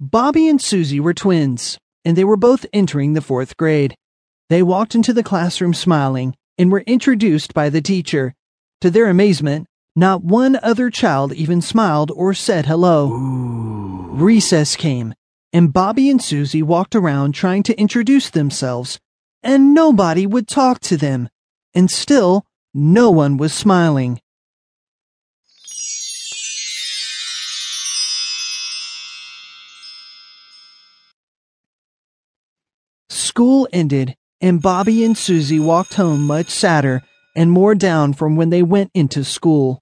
Bobby and Susie were twins, and they were both entering the fourth grade. They walked into the classroom smiling and were introduced by the teacher. To their amazement, not one other child even smiled or said hello. Ooh. Recess came, and Bobby and Susie walked around trying to introduce themselves, and nobody would talk to them. And still, no one was smiling. School ended, and Bobby and Susie walked home much sadder and more down from when they went into school.